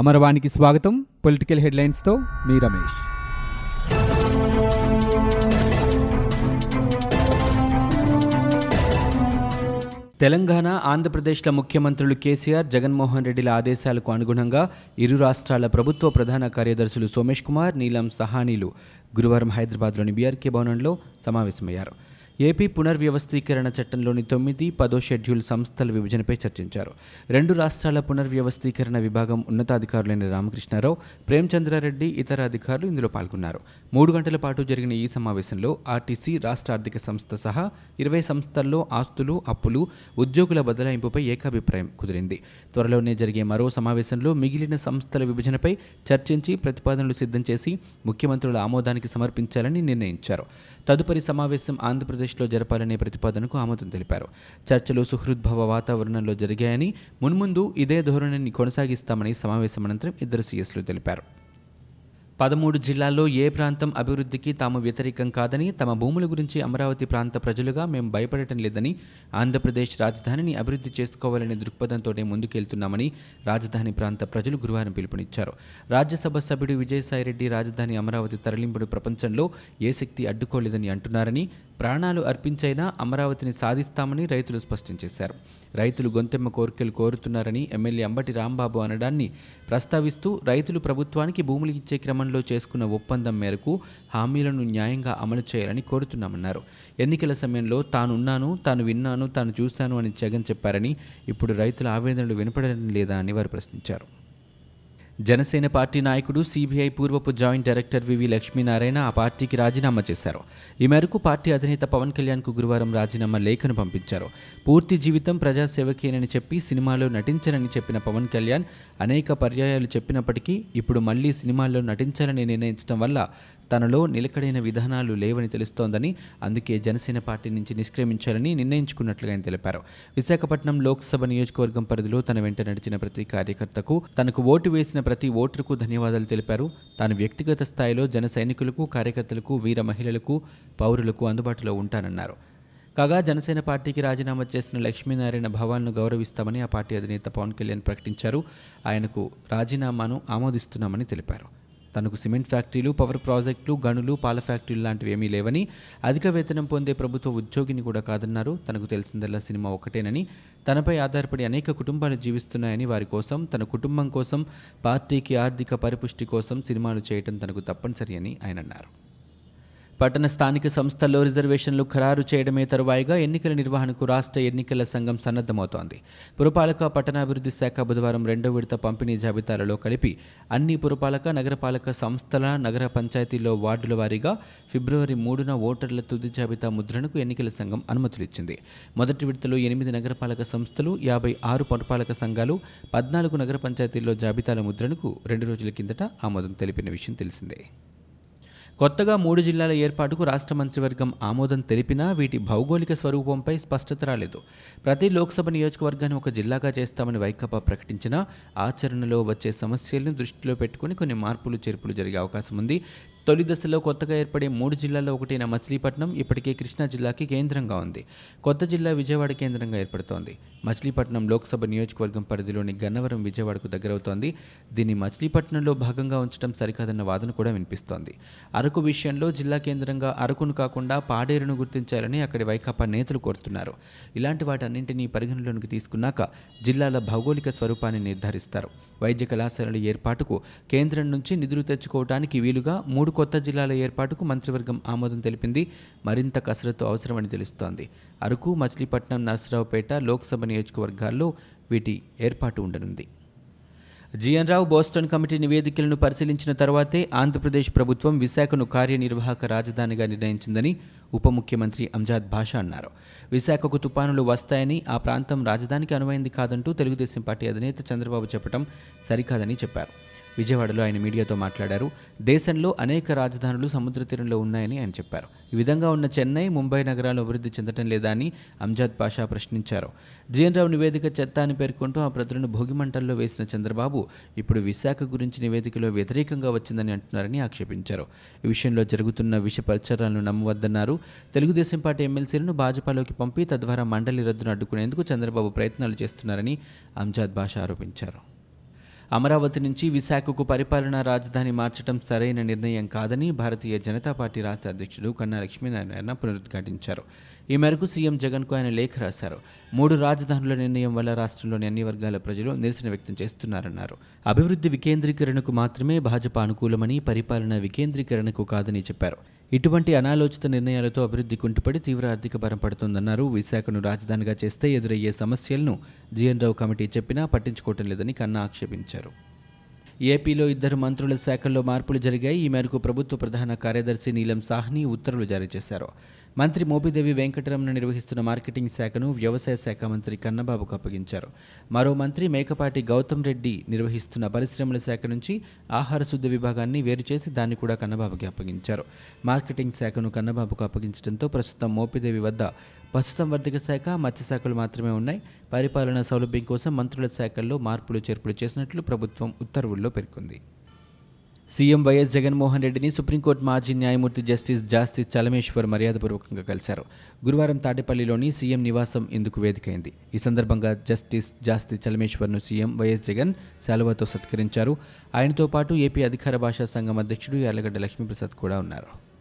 అమరవాణికి స్వాగతం. పొలిటికల్ హెడ్లైన్స్తో మీ రమేష్. తెలంగాణ ఆంధ్రప్రదేశ్ల ముఖ్యమంత్రులు కేసీఆర్ జగన్మోహన్ రెడ్డిల ఆదేశాలకు అనుగుణంగా ఇరు రాష్ట్రాల ప్రభుత్వ ప్రధాన కార్యదర్శులు సోమేష్ కుమార్ నీలం సహానీలు గురువారం హైదరాబాద్లోని బీఆర్కే భవనంలో సమావేశమయ్యారు. ఏపీ పునర్వ్యవస్థీకరణ చట్టంలోని తొమ్మిది పదో షెడ్యూల్ సంస్థల విభజనపై చర్చించారు. రెండు రాష్ట్రాల పునర్వ్యవస్థీకరణ విభాగం ఉన్నతాధికారులైన రామకృష్ణారావు ప్రేమచంద్రారెడ్డి ఇతర అధికారులు ఇందులో పాల్గొన్నారు. మూడు గంటల పాటు జరిగిన ఈ సమావేశంలో ఆర్టీసీ రాష్ట్ర ఆర్థిక సంస్థ సహా ఇరవై సంస్థల్లో ఆస్తులు అప్పులు ఉద్యోగుల బదలాయింపుపై ఏకాభిప్రాయం కుదిరింది. త్వరలోనే జరిగే మరో సమావేశంలో మిగిలిన సంస్థల విభజనపై చర్చించి ప్రతిపాదనలు సిద్ధం చేసి ముఖ్యమంత్రుల ఆమోదానికి సమర్పించాలని నిర్ణయించారు. తదుపరి సమావేశం ఆంధ్రప్రదేశ్లో జరపాలనే ప్రతిపాదనకు ఆమోదం తెలిపారు. చర్చలు సుహృద్భవ వాతావరణంలో జరిగాయని మున్ముందు ఇదే ధోరణిని కొనసాగిస్తామని సమావేశం అనంతరం ఇద్దరు సీఎస్లు తెలిపారు. పదమూడు జిల్లాల్లో ఏ ప్రాంతం అభివృద్ధికి తాము వ్యతిరేకం కాదని తమ భూముల గురించి అమరావతి ప్రాంత ప్రజలుగా మేము భయపడటం లేదని ఆంధ్రప్రదేశ్ రాజధానిని అభివృద్ధి చేసుకోవాలనే దృక్పథంతోనే ముందుకెళ్తున్నామని రాజధాని ప్రాంత ప్రజలు గురువారం పిలుపునిచ్చారు. రాజ్యసభ సభ్యుడు విజయసాయిరెడ్డి రాజధాని అమరావతి తరలింపును ప్రపంచంలో ఏ శక్తి అడ్డుకోలేదని అంటున్నారని ప్రాణాలు అర్పించైనా అమరావతిని సాధిస్తామని రైతులు స్పష్టం చేశారు. రైతులు గొంతెమ్మ కోరికలు కోరుతున్నారని ఎమ్మెల్యే అంబటి రాంబాబు అనడాన్ని ప్రస్తావిస్తూ రైతులు ప్రభుత్వానికి భూములు ఇచ్చే క్రమం క్రమంలో చేసుకున్న ఒప్పందం మేరకు హామీలను న్యాయంగా అమలు చేయాలని కోరుతున్నామన్నారు. ఎన్నికల సమయంలో తానున్నాను తాను విన్నాను తాను చూశాను అని జగన్ చెప్పారని ఇప్పుడు రైతుల ఆవేదనలు వినపడడం లేదా అని వారు ప్రశ్నించారు. జనసేన పార్టీ నాయకుడు సిబిఐ పూర్వపు జాయింట్ డైరెక్టర్ వివి లక్ష్మీనారాయణ ఆ పార్టీకి రాజీనామా చేశారు. ఈ మేరకు పార్టీ అధినేత పవన్ కళ్యాణ్కు గురువారం రాజీనామా లేఖను పంపించారు. పూర్తి జీవితం ప్రజాసేవకేనని చెప్పి సినిమాలో నటించనని చెప్పిన పవన్ కళ్యాణ్ అనేక పర్యాయాలు చెప్పినప్పటికీ ఇప్పుడు మళ్ళీ సినిమాల్లో నటించాలని నిర్ణయించడం వల్ల తనలో నిలకడైన విధానాలు లేవని తెలుస్తోందని అందుకే జనసేన పార్టీ నుంచి నిష్క్రమించాలని నిర్ణయించుకున్నట్లుగా ఆయన తెలిపారు. విశాఖపట్నం లోక్సభ నియోజకవర్గం పరిధిలో తన వెంట నడిచిన ప్రతి కార్యకర్తకు తనకు ఓటు వేసిన ప్రతి ఓటరుకు ధన్యవాదాలు తెలిపారు. తాను వ్యక్తిగత స్థాయిలో జన సైనికులకు కార్యకర్తలకు వీర మహిళలకు పౌరులకు అందుబాటులో ఉంటానన్నారు. కాగా జనసేన పార్టీకి రాజీనామా చేసిన లక్ష్మీనారాయణ భవాన్ను గౌరవిస్తామని ఆ పార్టీ అధినేత పవన్ కళ్యాణ్ ప్రకటించారు. ఆయనకు రాజీనామాను ఆమోదిస్తున్నామని తెలిపారు. తనకు సిమెంట్ ఫ్యాక్టరీలు పవర్ ప్రాజెక్టులు గనులు పాల ఫ్యాక్టరీలు లాంటివి ఏమీ లేవని అధిక వేతనం పొందే ప్రభుత్వ ఉద్యోగిని కూడా కాదన్నారు. తనకు తెలిసిందల్లా సినిమా ఒకటేనని తనపై ఆధారపడి అనేక కుటుంబాలు జీవిస్తున్నాయని వారి కోసం తన కుటుంబం కోసం పార్టీకి ఆర్థిక పరిపుష్టి కోసం సినిమాలు చేయటం తనకు తప్పనిసరి అని ఆయన అన్నారు. పట్టణ స్థానిక సంస్థల్లో రిజర్వేషన్లు ఖరారు చేయడమే తరువాయిగా ఎన్నికల నిర్వహణకు రాష్ట్ర ఎన్నికల సంఘం సన్నద్ధమవుతోంది. పురపాలక పట్టణాభివృద్ధి శాఖ బుధవారం రెండో విడత పంపిణీ జాబితాలలో కలిపి అన్ని పురపాలక నగరపాలక సంస్థల నగర పంచాయతీల్లో వార్డుల వారీగా ఫిబ్రవరి మూడున ఓటర్ల తుది జాబితా ముద్రణకు ఎన్నికల సంఘం అనుమతులిచ్చింది. మొదటి విడతలో ఎనిమిది నగరపాలక సంస్థలు యాభై ఆరు పురపాలక సంఘాలు పద్నాలుగు నగర పంచాయతీల్లో జాబితాల ముద్రణకు రెండు రోజుల కిందట ఆమోదం తెలిపిన విషయం తెలిసిందే. కొత్తగా మూడు జిల్లాల ఏర్పాటుకు రాష్ట్ర మంత్రివర్గం ఆమోదం తెలిపినా వీటి భౌగోళిక స్వరూపంపై స్పష్టత రాలేదు. ప్రతి లోక్సభ నియోజకవర్గాన్ని ఒక జిల్లాగా చేస్తామని వైకాపా ప్రకటించినా ఆచరణలో వచ్చే సమస్యలను దృష్టిలో పెట్టుకుని కొన్ని మార్పులు చేర్పులు జరిగే అవకాశం ఉంది. తొలి దశలో కొత్తగా ఏర్పడే మూడు జిల్లాల్లో ఒకటైన మచిలీపట్నం ఇప్పటికే కృష్ణా జిల్లాకి కేంద్రంగా ఉంది. కొత్త జిల్లా విజయవాడ కేంద్రంగా ఏర్పడుతోంది. మచిలీపట్నం లోక్సభ నియోజకవర్గం పరిధిలోని గన్నవరం విజయవాడకు దగ్గరవుతోంది. దీన్ని మచిలీపట్నంలో భాగంగా ఉంచడం సరికాదన్న వాదన కూడా వినిపిస్తోంది. అరకు విషయంలో జిల్లా కేంద్రంగా అరకును కాకుండా పాడేరును గుర్తించాలని అక్కడి వైకాపా నేతలు కోరుతున్నారు. ఇలాంటి వాటన్నింటినీ పరిగణలోనికి తీసుకున్నాక జిల్లాల భౌగోళిక స్వరూపాన్ని నిర్ధారిస్తారు. వైద్య కళాశాలల ఏర్పాటుకు కేంద్రం నుంచి నిధులు తెచ్చుకోవడానికి వీలుగా మూడు కొత్త జిల్లాల ఏర్పాటుకు మంత్రివర్గం ఆమోదం తెలిపింది. మరింత కసరత్తు అవసరమని తెలుస్తోంది. అరకు మచిలీపట్నం నరసరావుపేట లోక్సభ నియోజకవర్గాల్లో వీటి ఏర్పాటు ఉండనుంది. G N Rao Boston committee నివేదికలను పరిశీలించిన తర్వాతే ఆంధ్రప్రదేశ్ ప్రభుత్వం విశాఖను కార్యనిర్వాహక రాజధానిగా నిర్ణయించిందని ఉప ముఖ్యమంత్రి అంజాద్ భాషా అన్నారు. విశాఖకు తుపానులు వస్తాయని ఆ ప్రాంతం రాజధానికి అనువైంది కాదంటూ తెలుగుదేశం పార్టీ అధినేత చంద్రబాబు చెప్పడం సరికాదని చెప్పారు. విజయవాడలో ఆయన మీడియాతో మాట్లాడారు. దేశంలో అనేక రాజధానులు సముద్ర తీరంలో ఉన్నాయని ఆయన చెప్పారు. ఈ విధంగా ఉన్న చెన్నై ముంబై నగరాలు అభివృద్ధి చెందటం లేదా అని అంజాద్ పాషా ప్రశ్నించారు. జీఎన్ రావు నివేదిక చెత్త అని పేర్కొంటూ ఆ ప్రజలను భోగిమంటల్లో వేసిన చంద్రబాబు ఇప్పుడు విశాఖ గురించి నివేదికలో వ్యతిరేకంగా వచ్చిందని అంటున్నారని ఆక్షేపించారు. ఈ విషయంలో జరుగుతున్న విష ప్రచారాలను నమ్మవద్దన్నారు. తెలుగుదేశం పార్టీ ఎమ్మెల్సీలను భాజపాలోకి పంపి తద్వారా మండలి రద్దును అడ్డుకునేందుకు చంద్రబాబు ప్రయత్నాలు చేస్తున్నారని అంజాద్ భాష ఆరోపించారు. అమరావతి నుంచి విశాఖకు పరిపాలనా రాజధాని మార్చడం సరైన నిర్ణయం కాదని భారతీయ జనతా పార్టీ రాష్ట్ర అధ్యక్షుడు కన్నా లక్ష్మీనారాయణ పునరుద్ఘాటించారు. ఈ మేరకు సీఎం జగన్కు ఆయన లేఖ రాశారు. మూడు రాజధానుల నిర్ణయం వల్ల రాష్ట్రంలోని అన్ని వర్గాల ప్రజలు నిరసన వ్యక్తం చేస్తున్నారన్నారు. అభివృద్ధి వికేంద్రీకరణకు మాత్రమే భాజపా అనుకూలమని పరిపాలన వికేంద్రీకరణకు కాదని చెప్పారు. ఇటువంటి అనాలోచిత నిర్ణయాలతో అభివృద్ధి కుంటుపడి తీవ్ర ఆర్థిక భారం పడుతోందన్నారు. విశాఖను రాజధానిగా చేస్తే ఎదురయ్యే సమస్యలను జీఎన్ రావు కమిటీ చెప్పినా పట్టించుకోవటం లేదని కన్నా ఆక్షేపించారు. ఏపీలో ఇద్దరు మంత్రుల శాఖల్లో మార్పులు జరిగాయి. ఈ మేరకు ప్రభుత్వ ప్రధాన కార్యదర్శి నీలం సాహ్ని ఉత్తర్వులు జారీ చేశారు. మంత్రి మోపిదేవి వెంకటరమణ నిర్వహిస్తున్న మార్కెటింగ్ శాఖను వ్యవసాయ శాఖ మంత్రి కన్నబాబుకు అప్పగించారు. మరో మంత్రి మేకపాటి గౌతమ్ రెడ్డి నిర్వహిస్తున్న పరిశ్రమల శాఖ నుంచి ఆహార శుద్ధి విభాగాన్ని వేరు చేసి దాన్ని కూడా కన్నబాబుకి అప్పగించారు. మార్కెటింగ్ శాఖను కన్నబాబుకు అప్పగించడంతో ప్రస్తుతం మోపిదేవి వద్ద పశుసంవర్ధక శాఖ మత్స్యశాఖలు మాత్రమే ఉన్నాయి. పరిపాలనా సౌలభ్యం కోసం మంత్రుల శాఖల్లో మార్పులు చేర్పులు చేసినట్లు ప్రభుత్వం ఉత్తర్వుల్లో పేర్కొంది. సీఎం వైఎస్ జగన్మోహన్ రెడ్డిని సుప్రీంకోర్టు మాజీ న్యాయమూర్తి జస్టిస్ జాస్తి చలమేశ్వర్ మర్యాదపూర్వకంగా కలిశారు. గురువారం తాడేపల్లిలోని సీఎం నివాసం ఇందుకు వేదికైంది. ఈ సందర్భంగా జస్టిస్ జాస్తి చలమేశ్వర్ను సీఎం వైఎస్ జగన్ సెలవుతో సత్కరించారు. ఆయనతో పాటు ఏపీ అధికార భాషా సంఘం అధ్యక్షుడు యార్లగడ్డ లక్ష్మీప్రసాద్ కూడా ఉన్నారు.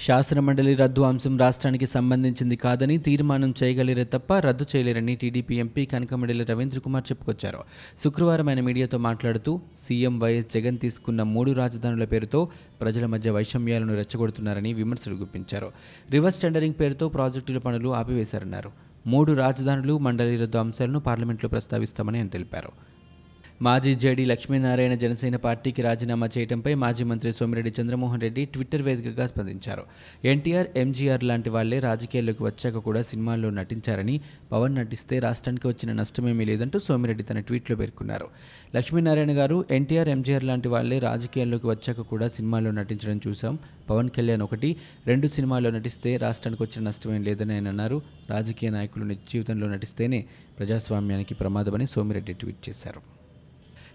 శాసనమండలి రద్దు అంశం రాష్ట్రానికి సంబంధించింది కాదని తీర్మానం చేయగలిరే తప్ప రద్దు చేయలేరని టీడీపీ ఎంపీ కనకమడిల రవీంద్ర కుమార్ చెప్పుకొచ్చారు. శుక్రవారం ఆయన మీడియాతో మాట్లాడుతూ సీఎం వైఎస్ జగన్ తీసుకున్న మూడు రాజధానుల పేరుతో ప్రజల మధ్య వైషమ్యాలను రెచ్చగొడుతున్నారని విమర్శలు గుప్పించారు. రివర్స్ టెండరింగ్ పేరుతో ప్రాజెక్టుల పనులు ఆపివేశారన్నారు. మూడు రాజధానులు మండలి రద్దు అంశాలను పార్లమెంట్లో ప్రస్తావిస్తామని ఆయన తెలిపారు. మాజీ జేడీ లక్ష్మీనారాయణ జనసేన పార్టీకి రాజీనామా చేయడంపై మాజీ మంత్రి సోమిరెడ్డి చంద్రమోహన్ రెడ్డి ట్విట్టర్ వేదికగా స్పందించారు. ఎన్టీఆర్ ఎంజీఆర్ లాంటి వాళ్ళే రాజకీయాల్లోకి వచ్చాక కూడా సినిమాల్లో నటించారని పవన్ నటిస్తే రాష్ట్రానికి వచ్చిన నష్టమేమీ లేదంటూ సోమిరెడ్డి తన ట్వీట్లో పేర్కొన్నారు. లక్ష్మీనారాయణ గారు ఎన్టీఆర్ ఎంజీఆర్ లాంటి వాళ్ళే రాజకీయాల్లోకి వచ్చాక కూడా సినిమాల్లో నటించడం చూశాం. పవన్ కళ్యాణ్ ఒకటి రెండు సినిమాల్లో నటిస్తే రాష్ట్రానికి వచ్చిన నష్టమేం లేదని ఆయన అన్నారు. రాజకీయ నాయకులు నిజ జీవితంలో నటిస్తేనే ప్రజాస్వామ్యానికి ప్రమాదమని సోమిరెడ్డి ట్వీట్ చేశారు.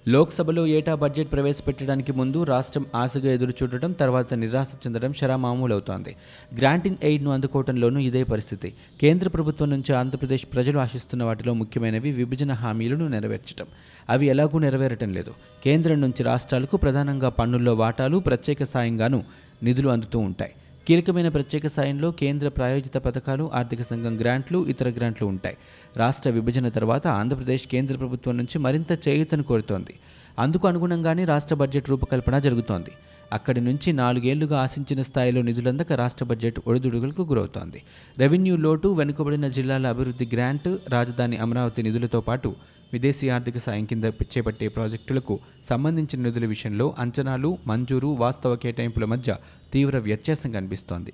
లోక్సభలో ఏటా బడ్జెట్ ప్రవేశపెట్టడానికి ముందు రాష్ట్రం ఆశగా ఎదురు చూడటం తర్వాత నిరాశ చెందడం షరామామూలవుతోంది గ్రాంటింగ్ ఎయిడ్ను అందుకోవడంలోనూ ఇదే పరిస్థితి. కేంద్ర ప్రభుత్వం నుంచి ఆంధ్రప్రదేశ్ ప్రజలు ఆశిస్తున్న వాటిలో ముఖ్యమైనవి విభజన హామీలను నెరవేర్చడం అవి ఎలాగూ నెరవేరటం లేదు. కేంద్రం నుంచి రాష్ట్రాలకు ప్రధానంగా పన్నుల్లో వాటాలు ప్రత్యేక సాయంగాను నిధులు అందుతూ ఉంటాయి. కీలకమైన ప్రత్యేక సాయంలో కేంద్ర ప్రాయోజిత పథకాలు ఆర్థిక సంఘం గ్రాంట్లు ఇతర గ్రాంట్లు ఉంటాయి. రాష్ట్ర విభజన తర్వాత ఆంధ్రప్రదేశ్ కేంద్ర ప్రభుత్వం నుంచి మరింత చేయూతను కోరుతోంది. అందుకు అనుగుణంగానే రాష్ట్ర బడ్జెట్ రూపకల్పన జరుగుతోంది. అక్కడి నుంచి నాలుగేళ్ళుగా ఆశించిన స్థాయిలో నిధులందక రాష్ట్ర బడ్జెట్ ఒడిదుడుగులకు గురవుతోంది. రెవెన్యూ లోటు వెనుకబడిన జిల్లాల అభివృద్ధి గ్రాంట్ రాజధాని అమరావతి నిధులతో పాటు విదేశీ ఆర్థిక సాయం కింద చేపట్టే ప్రాజెక్టులకు సంబంధించిన నిధుల విషయంలో అంచనాలు మంజూరు వాస్తవ కేటాయింపుల మధ్య తీవ్ర వ్యత్యాసం కనిపిస్తోంది.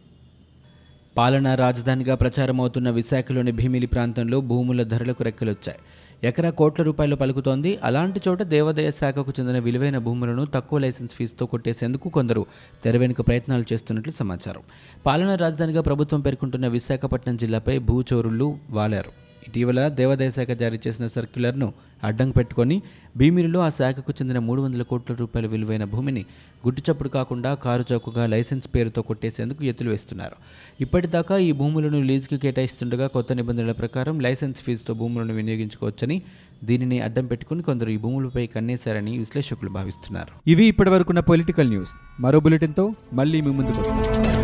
పాలనా రాజధానిగా ప్రచారమవుతున్న విశాఖలోని భీమిలి ప్రాంతంలో భూముల ధరలకు రెక్కలొచ్చాయి. ఎకరా కోట్ల రూపాయలు పలుకుతోంది. అలాంటి చోట దేవాదాయ శాఖకు చెందిన విలువైన భూములను తక్కువ లైసెన్స్ ఫీజుతో కొట్టేసేందుకు కొందరు తెరవెనుక ప్రయత్నాలు చేస్తున్నట్లు సమాచారం. పాలనా రాజధానిగా ప్రభుత్వం పేర్కొంటున్న విశాఖపట్నం జిల్లాపై భూచోరులు వాలారు. ఇటీవల దేవాదాయ శాఖ జారీ చేసిన సర్క్యులర్ను అడ్డం పెట్టుకొని భీమిలిలో ఆ శాఖకు చెందిన మూడు వందల కోట్ల రూపాయల విలువైన భూమిని గుట్టుచప్పుడు కాకుండా కారు చౌకగా లైసెన్స్ పేరుతో కొట్టేసేందుకు ఎత్తులు వేస్తున్నారు. ఇప్పటిదాకా ఈ భూములను లీజుకు కేటాయిస్తుండగా కొత్త నిబంధనల ప్రకారం లైసెన్స్ ఫీజుతో భూములను వినియోగించుకోవచ్చని దీనిని అడ్డం పెట్టుకుని కొందరు ఈ భూములపై కన్నేశారని విశ్లేషకులు భావిస్తున్నారు. ఇవి ఇప్పటివరకున్న పొలిటికల్ న్యూస్. మరో బులెటిన్తో మళ్ళీ మీ ముందుకు వస్తాం.